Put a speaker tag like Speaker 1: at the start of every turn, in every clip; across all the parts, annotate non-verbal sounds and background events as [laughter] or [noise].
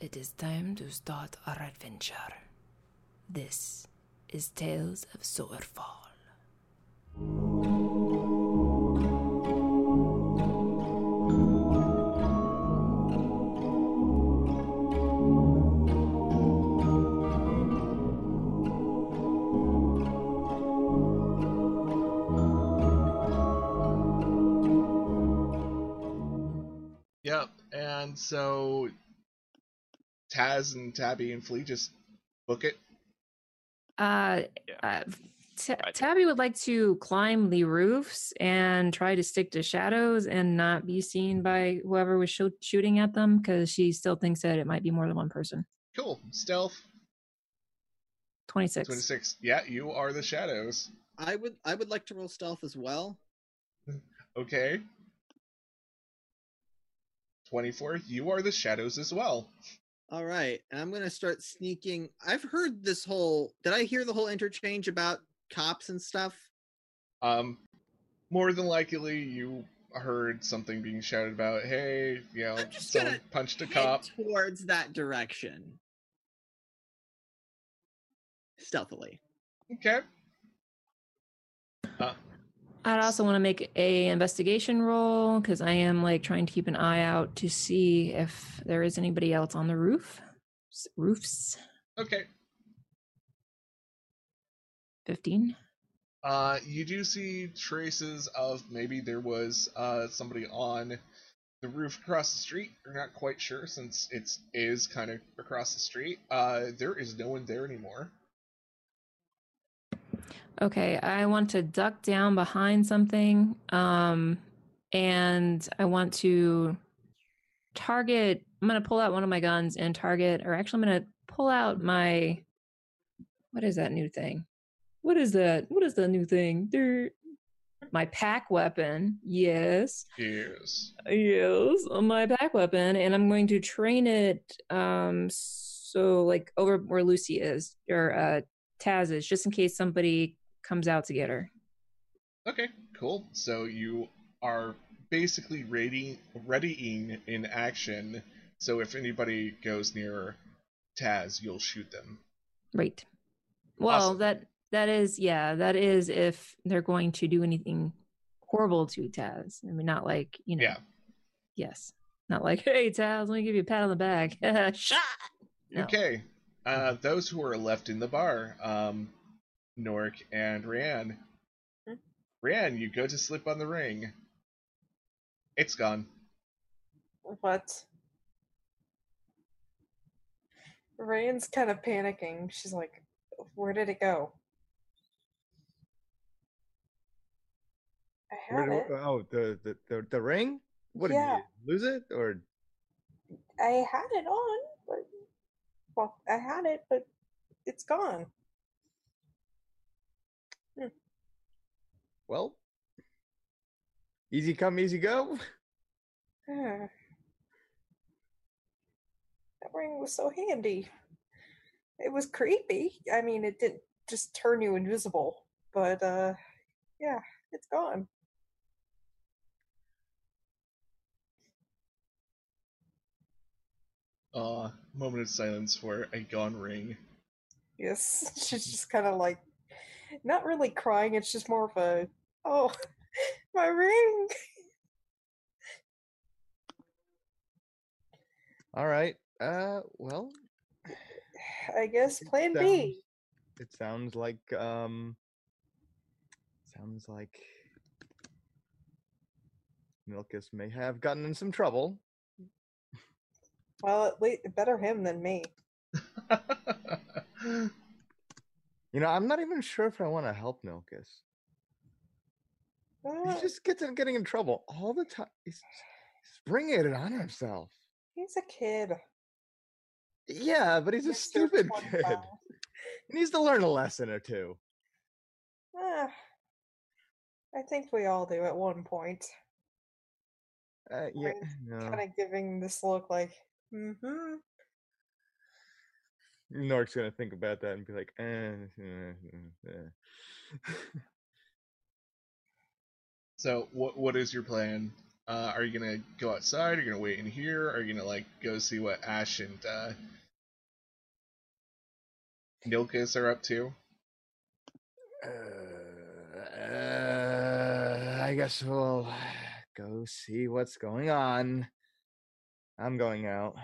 Speaker 1: it is time to start our adventure. This is Tales of Soarfall.
Speaker 2: Yep. And so Taz and Tabby and Flea just book it.
Speaker 1: Uh, uh Ta-
Speaker 3: Right.
Speaker 1: Tabby would like to climb the roofs and try to stick to shadows and not be seen by whoever was sho- shooting at them because she still thinks that it might be more than one person.
Speaker 2: Cool. Stealth
Speaker 1: 26.
Speaker 2: 26. Yeah, you are the shadows.
Speaker 4: I would I would like to roll stealth as well. [laughs]
Speaker 2: Okay. 24. You are the shadows as well.
Speaker 4: All right, and I'm gonna start sneaking. I've heard this whole. Did I hear the whole interchange about cops and stuff?
Speaker 2: Um, more than likely, you heard something being shouted about. Hey, you know,
Speaker 4: I'm just
Speaker 2: someone punched a cop.
Speaker 4: towards that direction, stealthily.
Speaker 2: Okay. Uh,
Speaker 1: I'd also want to make a investigation roll because I am like trying to keep an eye out to see if there is anybody else on the roof. S- Roofs.
Speaker 2: okay.
Speaker 1: 15.
Speaker 2: Uh, you do see traces of maybe there was uh somebody on the roof across the street. You're not quite sure since it is is kind of across the street. Uh, there is no one there anymore.
Speaker 1: Okay, I want to duck down behind something. Um, and I want to target. I'm going to pull out one of my guns and target, or actually, I'm going to pull out my. What is that new thing? What is that? What is the new thing? My pact weapon. Yes,
Speaker 2: Yes.
Speaker 1: yes, my pact weapon, and I'm going to train it. Um, so like over where Lucy is or uh Taz is, just in case somebody comes out to get her.
Speaker 2: Okay, cool. So you are basically ready, readying in action. So if anybody goes near Taz, you'll shoot them.
Speaker 1: Right. Well,
Speaker 2: Awesome.
Speaker 1: that that is yeah, that is if they're going to do anything horrible to Taz. I mean, not like you know.
Speaker 2: Yeah.
Speaker 1: Yes. Not like, hey Taz, let me give you a pat on the back. [laughs] Shot. No.
Speaker 2: Okay. Uh, those who are left in the bar, um, Norik and Ryan.
Speaker 5: Hmm?
Speaker 2: Ryan, you go to slip on the ring. It's gone.
Speaker 5: What? Rayan's kind of panicking. She's like, "Where did it go?" I
Speaker 6: Where
Speaker 5: had
Speaker 6: do-
Speaker 5: it.
Speaker 6: oh, the, the the the ring. What
Speaker 5: Yeah.
Speaker 6: did you lose it or?
Speaker 5: I had it on, but well, I had it, but it's gone.
Speaker 6: Well, easy come, easy go.
Speaker 5: that ring was so handy. It was creepy. I mean, it didn't just turn you invisible, but uh, yeah, it's gone.
Speaker 2: Uh, moment of silence for a gone ring.
Speaker 5: Yes, [laughs] she's just kind of like, not really crying. It's just more of a, oh, [laughs] my ring.
Speaker 6: All right. Uh, well,
Speaker 5: I guess Plan
Speaker 6: sounds-
Speaker 5: B.
Speaker 6: it sounds like um, sounds like Nilkus may have gotten in some trouble.
Speaker 5: Well, at least better him than me. [laughs]
Speaker 6: You know, I'm not even sure if I want to help Nilkus.
Speaker 5: Uh,
Speaker 6: He just gets in getting in trouble all the time. He's, he's bringing it on himself.
Speaker 5: he's a kid.
Speaker 6: Yeah, but he's a
Speaker 5: Mr.
Speaker 6: stupid [laughs] kid. He needs to learn a lesson or two.
Speaker 5: Ah, I think we all do at one point.
Speaker 6: Uh, yeah, [sighs] no.
Speaker 5: Kind of giving this look like, mm-hmm.
Speaker 6: Nork's gonna think about that and be like, eh, eh, eh." [laughs]
Speaker 2: so, what what is your plan? Uh, are you gonna go outside? Are you gonna wait in here? Are you gonna like go see what Ash and uh, Nilkus are up to?
Speaker 6: Uh, uh, I guess we'll go see what's going on. I'm going out.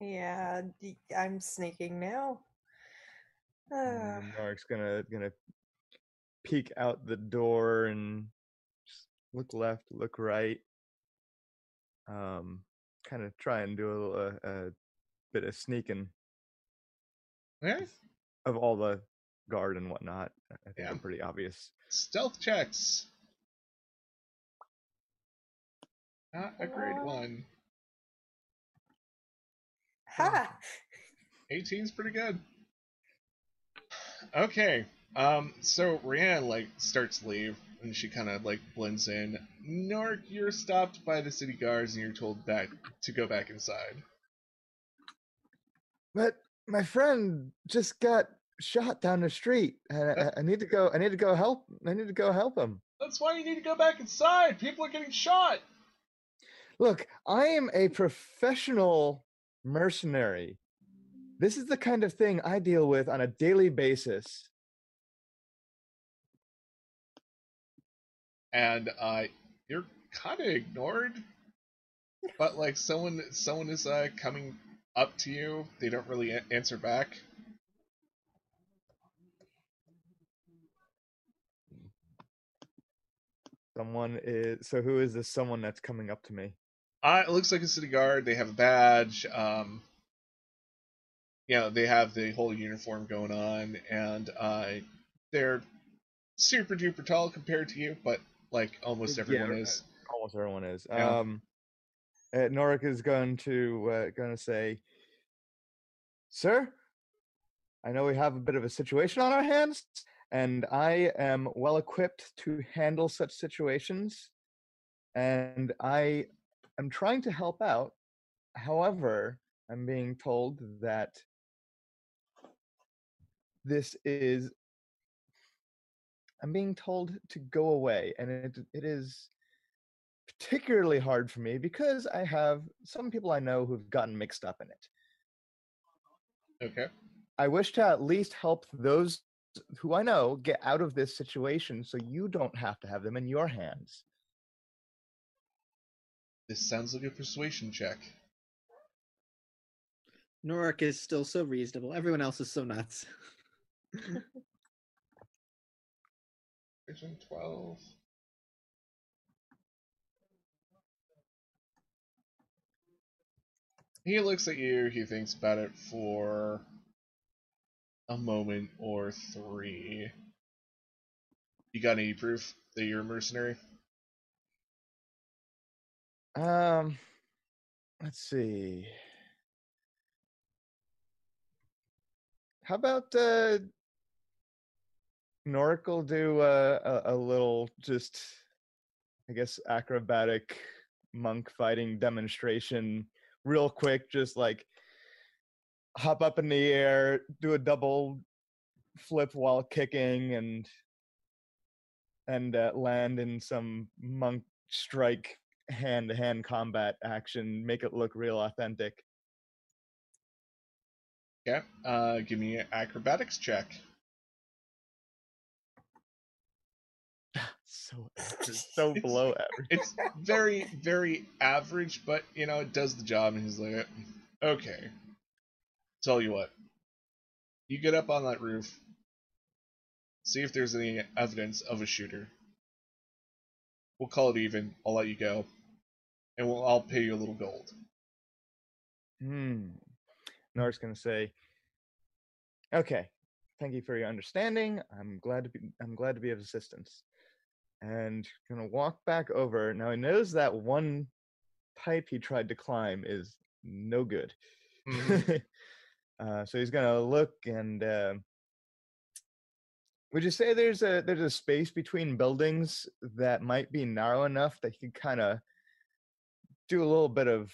Speaker 5: Yeah, I'm sneaking now. Uh,
Speaker 6: Mark's gonna gonna peek out the door and just look left, look right. Um, kind of try and do a, little- a, a bit of sneaking
Speaker 2: Okay.
Speaker 6: of all the guard and whatnot. I think
Speaker 2: Yeah.
Speaker 6: I'm pretty obvious.
Speaker 2: Stealth checks. Not a great
Speaker 5: Uh,
Speaker 2: one.
Speaker 5: ha!
Speaker 2: 18's pretty good. Okay. Um, so Rianne like starts to leave and she kind of like blends in. Nork, you're stopped by the city guards and you're told back to go back inside.
Speaker 6: But my friend just got shot down the street, and I, I need to go. I need to go help. I need to go help him.
Speaker 2: That's why you need to go back inside. People are getting shot.
Speaker 6: Look, I am a professional mercenary. This is the kind of thing I deal with on a daily basis.
Speaker 2: And uh, you're kind of ignored. But like someone, someone is uh coming up to you. They don't really a- answer back.
Speaker 6: Someone is. So who is this? Someone that's coming up to me.
Speaker 2: Uh, it looks like a city guard. They have a badge. Um, you know, they have the whole uniform going on, and uh, they're super duper tall compared to you, but like almost everyone
Speaker 6: right.
Speaker 2: is.
Speaker 6: Almost everyone is.
Speaker 2: Yeah.
Speaker 6: Um, uh, Norik is going to uh, going to say, "Sir, I know we have a bit of a situation on our hands, and I am well equipped to handle such situations, and I am trying to help out. However, I'm being told that this is." I'm being told to go away, and it it is particularly hard for me because I have some people I know who've gotten mixed up in it.
Speaker 2: Okay.
Speaker 6: I wish to at least help those who I know get out of this situation so you don't have to have them in your hands.
Speaker 2: This sounds like a persuasion check.
Speaker 4: Norik is still so reasonable. Everyone else is so nuts. [laughs]
Speaker 2: 12. He looks at you, he thinks about it for a moment or three. You got any proof that you're a mercenary?
Speaker 6: Um, let's see. How about uh, Will do uh, a, a little just, I guess, acrobatic monk fighting demonstration real quick, just like hop up in the air, do a double flip while kicking, and and uh, land in some monk strike hand to hand combat action, make it look real authentic.
Speaker 2: Yeah, Uh, give me an acrobatics check.
Speaker 6: So [laughs] average, so below average.
Speaker 2: It's very, very average, but you know, it does the job. And he's like, okay. Tell you what. You get up on that roof, see if there's any evidence of a shooter. We'll call it even. I'll let you go, and we'll I'll pay you a little gold.
Speaker 6: Hmm. Nor's gonna say, "Okay, thank you for your understanding. I'm glad to be. I'm glad to be of assistance." And gonna walk back over. Now he knows that one pipe he tried to climb is no good.
Speaker 2: Mhm. [laughs]
Speaker 6: uh, so he's gonna look and. Uh, would you say there's a there's a space between buildings that might be narrow enough that he could kind of do a little bit of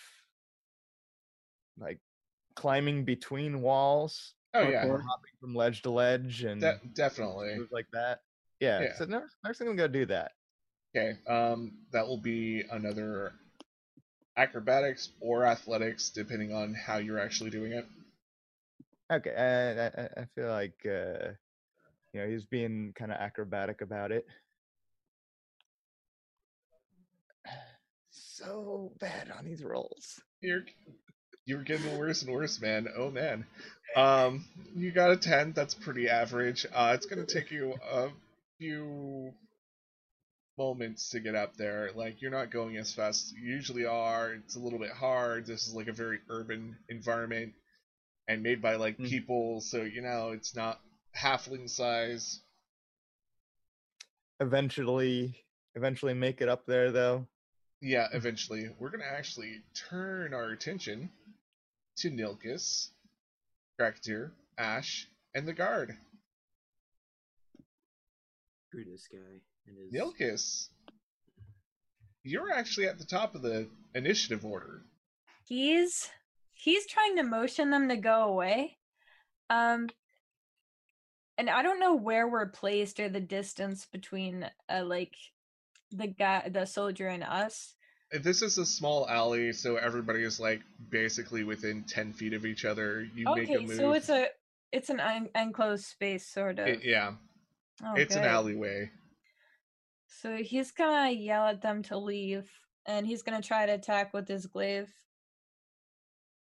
Speaker 6: like climbing between walls,
Speaker 2: oh yeah,
Speaker 6: hopping from ledge to ledge, and
Speaker 2: de- definitely.
Speaker 6: like that? Yeah.
Speaker 2: Yeah.
Speaker 6: So next, next thing I'm gonna do that.
Speaker 2: Okay. Um, that will be another acrobatics or athletics, depending on how you're actually doing it.
Speaker 6: Okay, I, I, I feel like uh, you know he's being kind of acrobatic about it. [sighs] So bad on these rolls.
Speaker 2: You're you're getting worse and worse, man. Oh man. Um, you got a ten. That's pretty average. Uh, it's gonna take you a few moments to get up there. Like you're not going as fast as you usually are. It's a little bit hard. This is like a very urban environment and made by like
Speaker 6: Mm.
Speaker 2: people, so you know it's not halfling size.
Speaker 6: Eventually, eventually make it up there though.
Speaker 2: Yeah, eventually we're gonna actually turn our attention to Nilkus, Kraktir, Ash, and the guard.
Speaker 3: Screw this guy and his.
Speaker 2: Nilkus, you're actually at the top of the initiative order.
Speaker 7: He's he's trying to motion them to go away. Um and I don't know where we're placed or the distance between uh, like the guy the soldier and us.
Speaker 2: This is a small alley, so everybody is like basically within ten feet of each other. You make a
Speaker 7: Okay,
Speaker 2: move.
Speaker 7: so it's a it's an un- enclosed space sort of.
Speaker 2: It- yeah,
Speaker 7: Oh,
Speaker 2: it's an alleyway.
Speaker 7: So he's gonna yell at them to leave, and he's gonna try to attack with his glaive.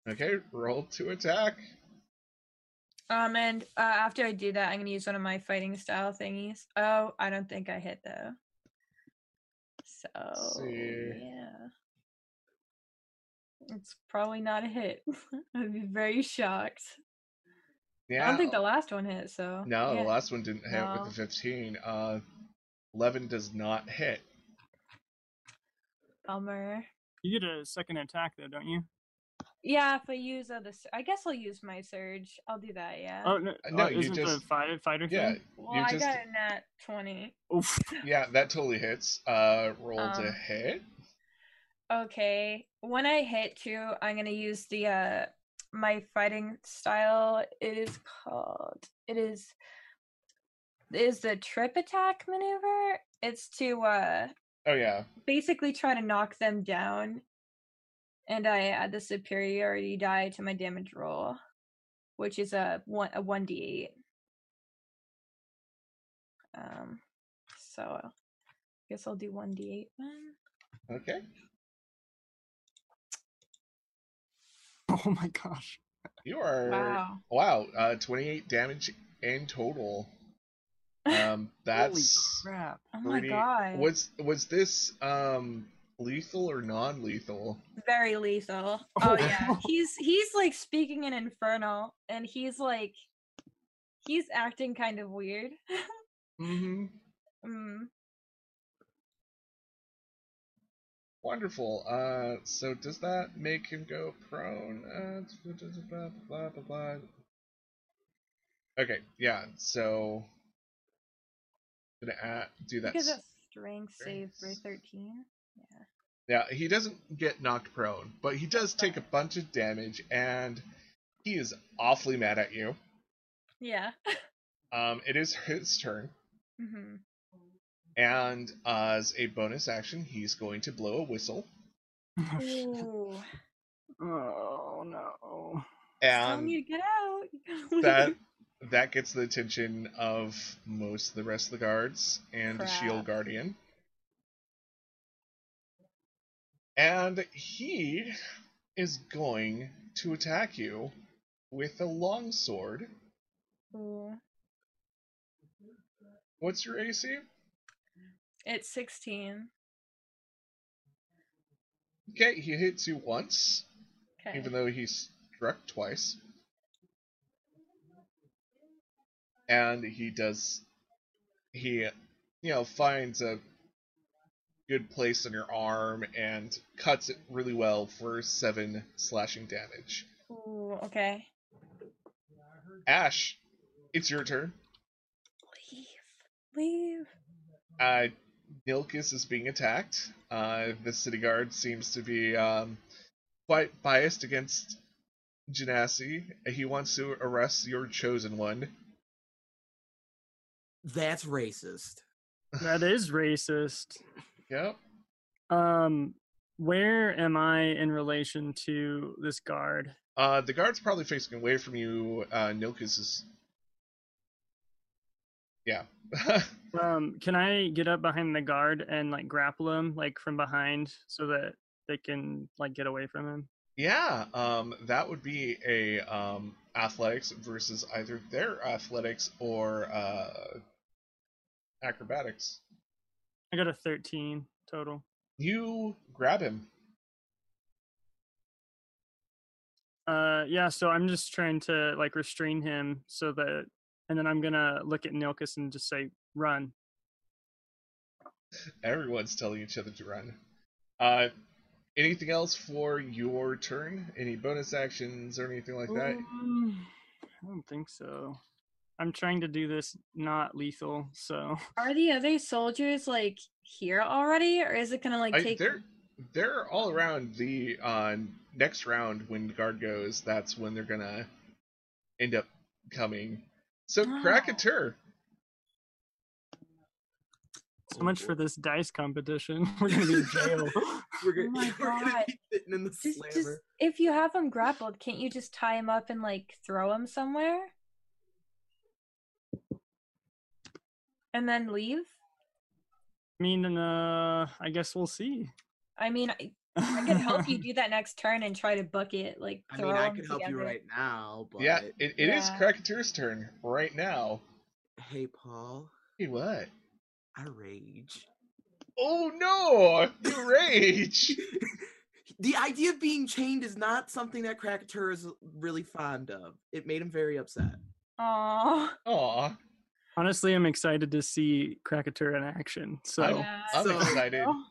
Speaker 2: Okay, roll to attack.
Speaker 7: Um, and uh, after I do that, I'm gonna use one of my fighting style thingies. Oh, I don't think I hit though. So yeah, it's probably not a hit. [laughs] I'd be very shocked.
Speaker 2: Yeah.
Speaker 7: I don't think the last one hit. So
Speaker 2: No,
Speaker 7: yeah.
Speaker 2: the last one didn't hit
Speaker 7: No.
Speaker 2: with the 15. Uh, 11 does not hit.
Speaker 7: bummer.
Speaker 8: You get a second attack though, don't you?
Speaker 7: Yeah, if I use other, s- I guess I'll use my surge. I'll do that. Yeah.
Speaker 8: Oh no,
Speaker 2: no,
Speaker 8: uh,
Speaker 2: you
Speaker 8: isn't the
Speaker 2: just-
Speaker 8: fighter fighter
Speaker 2: Yeah,
Speaker 8: thing?
Speaker 7: well,
Speaker 2: you
Speaker 7: I
Speaker 2: just-
Speaker 7: got a nat twenty.
Speaker 8: Oof.
Speaker 2: yeah, that totally hits. Uh, roll to
Speaker 7: Um,
Speaker 2: hit.
Speaker 7: Okay. When I hit two, I'm gonna use the uh my fighting style. It is called it is it is the trip attack maneuver. It's to uh
Speaker 2: Oh yeah,
Speaker 7: basically try to knock them down. And I add the superiority die to my damage roll, which is a one a one D eight. Um so I guess I'll do one D eight then.
Speaker 2: okay. [laughs]
Speaker 8: Oh my gosh.
Speaker 2: You are
Speaker 7: Wow.
Speaker 2: wow. Uh, 28 damage in total. Um, [laughs] that's
Speaker 8: Holy crap.
Speaker 7: Oh my god.
Speaker 2: Was was this um lethal or non-lethal?
Speaker 7: very lethal. [laughs] Oh yeah. He's he's like speaking in infernal and he's like he's acting kind of weird.
Speaker 2: Mm-hmm.
Speaker 7: mm.
Speaker 2: Wonderful. Uh, so does that make him go prone? Uh, blah, blah, blah, blah. Okay, yeah. So gonna add, do that.
Speaker 7: Because a strength save for thirteen. Yeah.
Speaker 2: Yeah, he doesn't get knocked prone, but he does take a bunch of damage, and he is awfully mad at you.
Speaker 7: Yeah. [laughs]
Speaker 2: Um, it is his turn,
Speaker 7: hmm
Speaker 2: and as a bonus action, he's going to blow a whistle,
Speaker 8: Oh.
Speaker 7: Ooh.
Speaker 8: oh no.
Speaker 2: And
Speaker 7: you get out. [laughs]
Speaker 2: That that gets the attention of most of the rest of the guards and the shield guardian. And he is going to attack you with a longsword.
Speaker 7: Ooh.
Speaker 2: What's your AC?
Speaker 7: It's sixteen.
Speaker 2: Okay, he hits you once,
Speaker 7: Okay.
Speaker 2: even though he struck twice. And he does. He, you know, finds a good place on your arm and cuts it really well for seven slashing damage.
Speaker 7: Ooh, okay.
Speaker 2: Ash, it's your turn.
Speaker 7: Leave. Leave.
Speaker 2: Uh, Nilkus is being attacked. Uh, the city guard seems to be um, quite biased against Genasi. He wants to arrest your chosen one.
Speaker 3: That's racist.
Speaker 8: That is racist.
Speaker 2: Yep.
Speaker 8: Um Where am I in relation to this guard?
Speaker 2: Uh, the guard's probably facing away from you. Uh, Nilkus is. Yeah. [laughs]
Speaker 8: Um, can I get up behind the guard and like grapple him like from behind so that they can like get away from him?
Speaker 2: yeah. Um, that would be a um athletics versus either their athletics or uh acrobatics.
Speaker 8: I got a 13 total.
Speaker 2: You grab him.
Speaker 8: Uh, yeah, so I'm just trying to like restrain him so that, and then I'm gonna look at Nilkus and just say, "Run."
Speaker 2: Everyone's telling each other to run. Uh, anything else for your turn? Any bonus actions or anything like that?
Speaker 8: Um, I don't think so. I'm trying to do this not lethal, so
Speaker 7: Are the other soldiers like here already, or is it gonna like
Speaker 2: I,
Speaker 7: take?
Speaker 2: they're they're all around the uh, next round when the guard goes. That's when they're gonna end up coming. So
Speaker 7: Oh.
Speaker 2: Krakatur,
Speaker 8: so much for this dice competition. [laughs] We're gonna be in [laughs] jail.
Speaker 3: We're gonna,
Speaker 7: Oh my [laughs]
Speaker 3: we're gonna
Speaker 7: God.
Speaker 3: be sitting in the
Speaker 7: Just, just if you have them grappled, can't you just tie them up and like throw them somewhere? And then leave?
Speaker 8: I mean, uh, I guess we'll see.
Speaker 7: I mean, I, I could help you [laughs] do that next turn and try to book it, like
Speaker 3: I
Speaker 7: throw
Speaker 3: mean, I
Speaker 7: them
Speaker 3: could help you right now, but
Speaker 2: yeah, it, it is
Speaker 7: Yeah.
Speaker 2: Krakatur's turn right now.
Speaker 3: hey, Paul,
Speaker 2: Hey, what?
Speaker 3: I rage.
Speaker 2: Oh no! [laughs] You rage. [laughs]
Speaker 3: the idea of being chained is not something that Krakatur is really fond of. It made him very upset.
Speaker 7: Aw.
Speaker 2: Aw,
Speaker 8: Honestly, I'm excited to see Krakatur in action. So
Speaker 2: I'm,
Speaker 7: Yeah.
Speaker 2: I'm
Speaker 3: So-
Speaker 2: excited. Oh.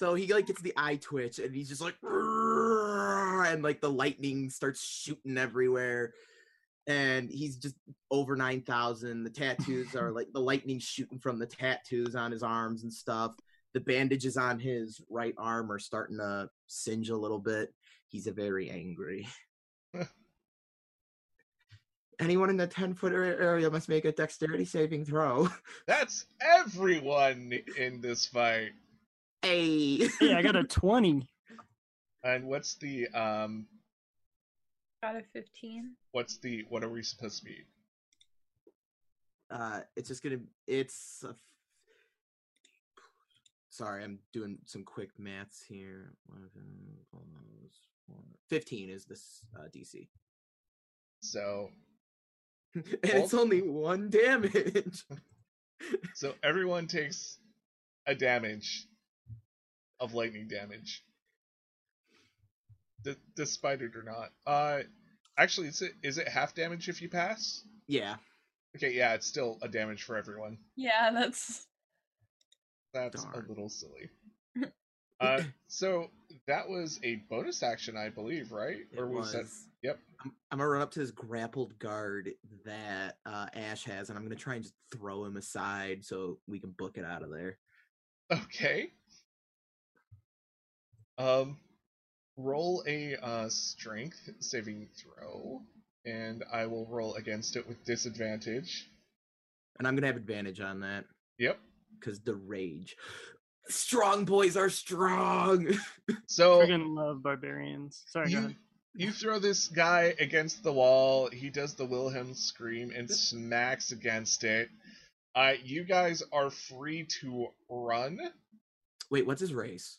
Speaker 3: So he like gets the eye twitch and he's just like and like the lightning starts shooting everywhere. And he's just over 9,000. The tattoos are like the lightning shooting from the tattoos on his arms and stuff. The bandages on his right arm are starting to singe a little bit. He's a very angry. [laughs] Anyone in the 10 foot area must make a dexterity saving throw. [laughs]
Speaker 2: That's everyone in this fight.
Speaker 3: Hey.
Speaker 8: hey, I got a [laughs] 20.
Speaker 2: And what's the um?
Speaker 7: Got a 15.
Speaker 2: What's the? What are we supposed to be?
Speaker 3: uh it's just gonna it's a f- sorry i'm doing some quick maths here One of them, almost four- 15 is this uh dc
Speaker 2: So [laughs]
Speaker 3: and it's only one damage [laughs]
Speaker 2: so everyone takes a damage of lightning damage, D- despite it or not. Uh, actually, is it is it half damage if you pass?
Speaker 3: yeah
Speaker 2: Okay, yeah, it's still a damage for everyone.
Speaker 7: Yeah, that's.
Speaker 2: That's
Speaker 3: Darn.
Speaker 2: a little silly. [laughs] uh, so that was a bonus action, I believe, right?
Speaker 3: it
Speaker 2: Or was, that? Yep.
Speaker 3: I'm, I'm gonna run up to this grappled guard that uh ash has and i'm gonna try and just throw him aside so we can book it out of there
Speaker 2: Okay. Um, roll a uh, strength saving throw, and I will roll against it with disadvantage.
Speaker 3: and i'm gonna have advantage on that
Speaker 2: Yep.
Speaker 3: because the rage strong boys are strong [laughs]
Speaker 2: So
Speaker 8: Friggin' love barbarians. Sorry, go
Speaker 2: you
Speaker 8: ahead.
Speaker 2: you throw this guy against the wall. He does the Wilhelm scream and smacks against it. Uh, you guys are free to run.
Speaker 3: wait what's his race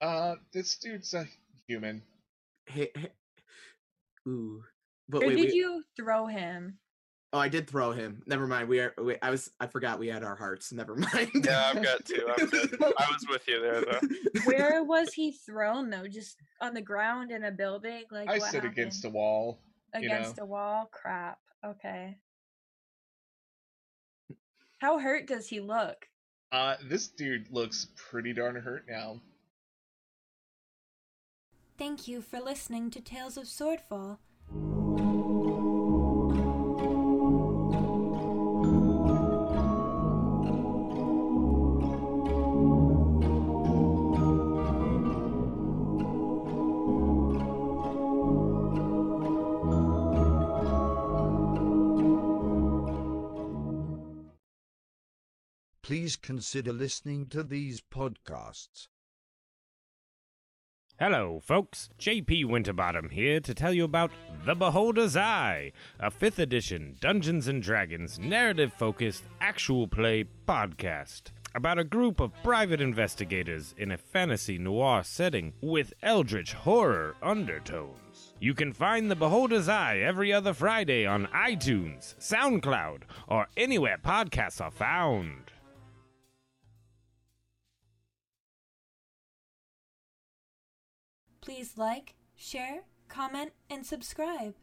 Speaker 2: Uh, this dude's a human.
Speaker 3: Hey, hey. Ooh. But
Speaker 7: Or
Speaker 3: wait,
Speaker 7: did
Speaker 3: we-
Speaker 7: you throw him?
Speaker 3: Oh, I did throw him. Never mind. We are. Wait, I was. I forgot we had our hearts. Never [laughs] mind.
Speaker 6: Yeah, I've got two. I'm good. [laughs] I was with you there though.
Speaker 7: Where was he thrown though? Just on the ground in a building? Like
Speaker 2: I
Speaker 7: what
Speaker 2: sit against a
Speaker 7: happened?
Speaker 2: wall. you know.
Speaker 7: against a wall. Crap. Okay. How hurt does he look?
Speaker 2: Uh, this dude looks pretty darn hurt now.
Speaker 9: Thank you for listening to Tales of Swordfall.
Speaker 10: Please consider listening to these podcasts. Hello, folks. JP Winterbottom here to tell you about The Beholder's Eye, a 5th edition Dungeons and Dragons narrative focused actual play podcast about a group of private investigators in a fantasy noir setting with eldritch horror undertones. You can find The Beholder's Eye every other Friday on iTunes, SoundCloud, or anywhere podcasts are found.
Speaker 9: Please like, share, comment, and subscribe.